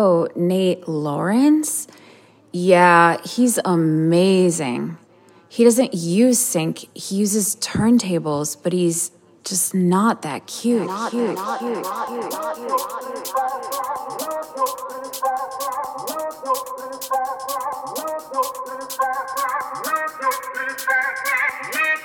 Oh, Nate Laurence? Yeah, he's amazing. He doesn't use sync, he uses turntables, but he's just not that cute. Not cute. That cute. Cute.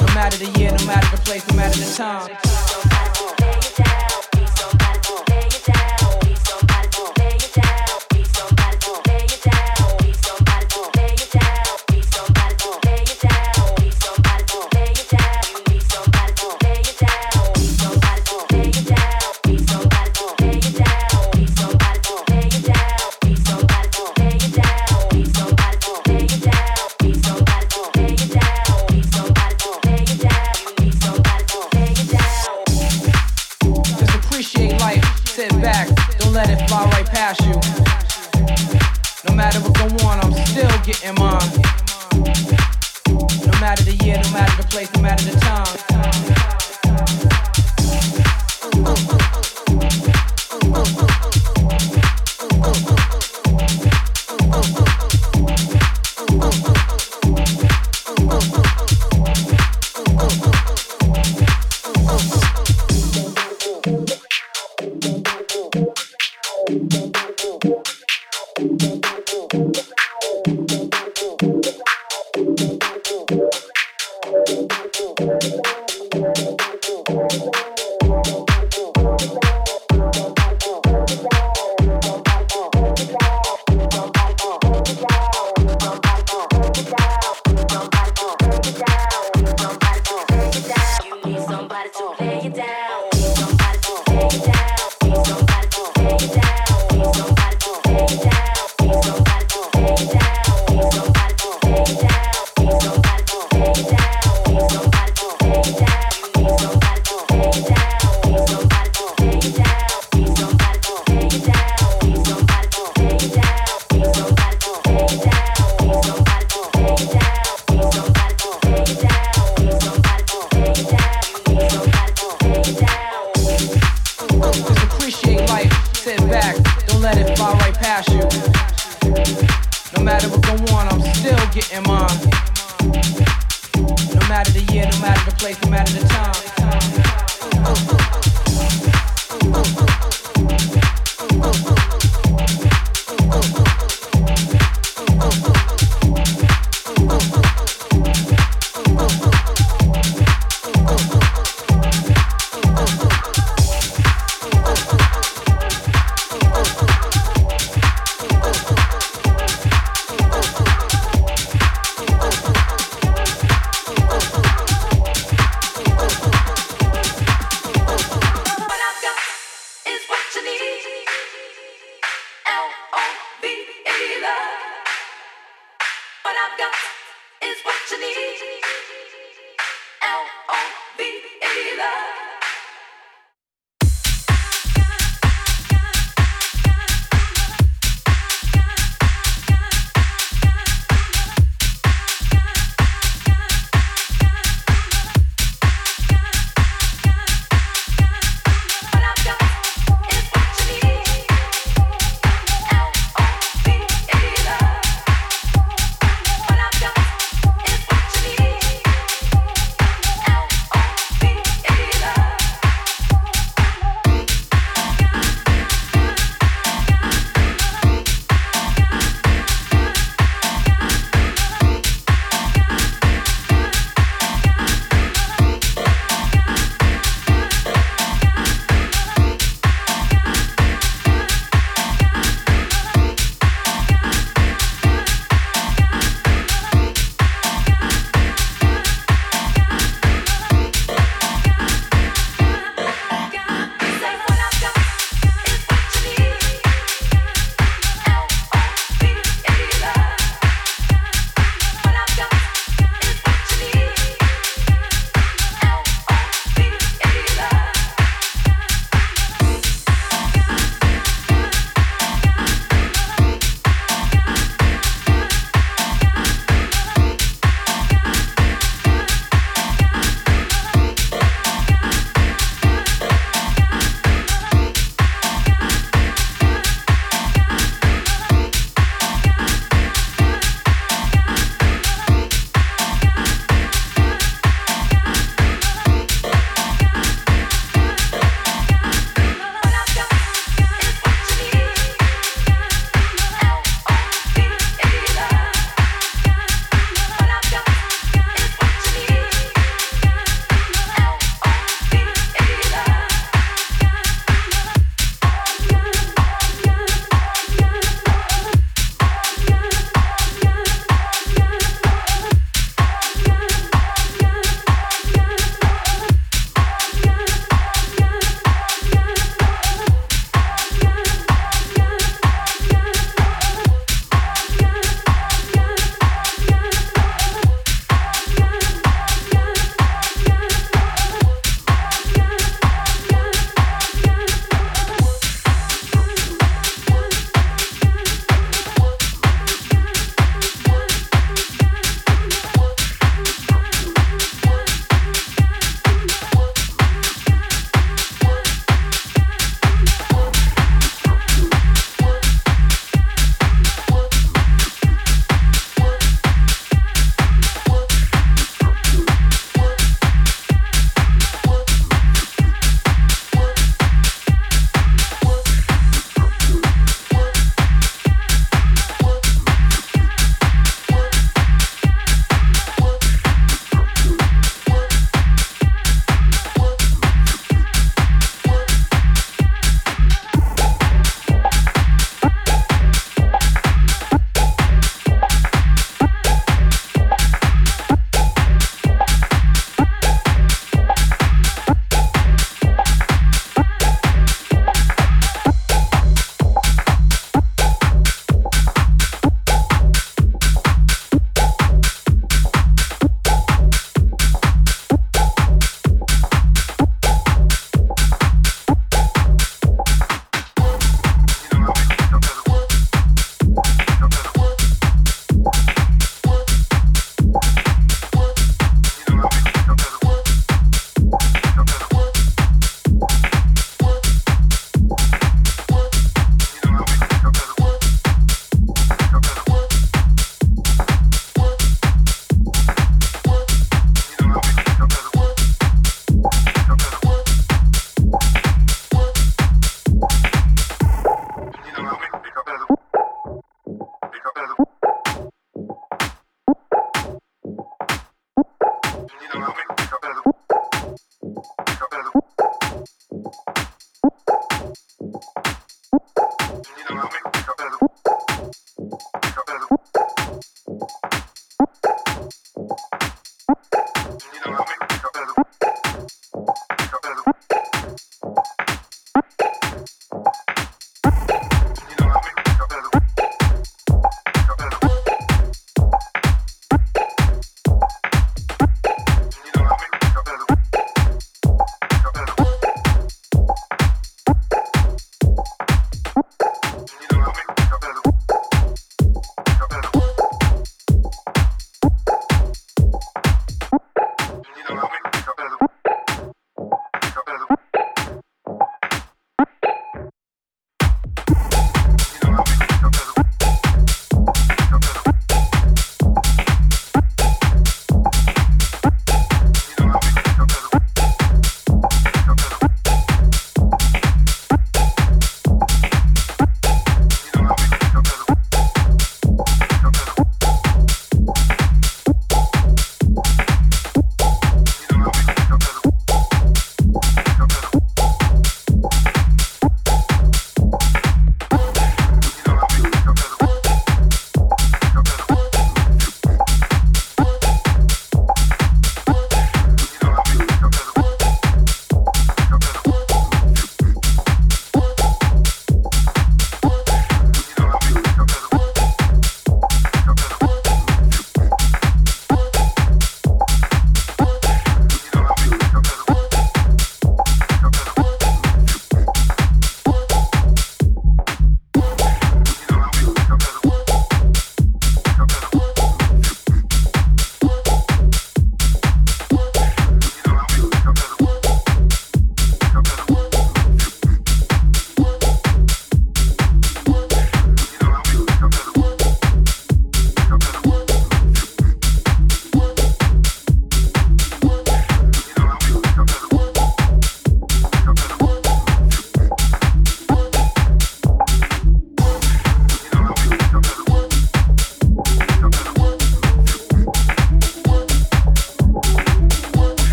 no matter the year, no matter the place, no matter the time.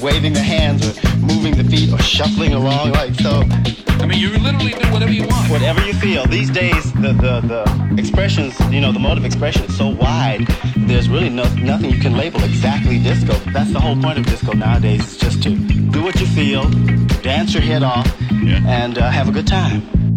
waving the hands or moving the feet or shuffling along like so. I mean, you literally do whatever you want. Whatever you feel. These days, the, the, the expressions, you know, the mode of expression is so wide, there's really no, nothing you can label exactly disco. That's the whole point of disco nowadays, is just to do what you feel, dance your head off, yeah. and uh, have a good time.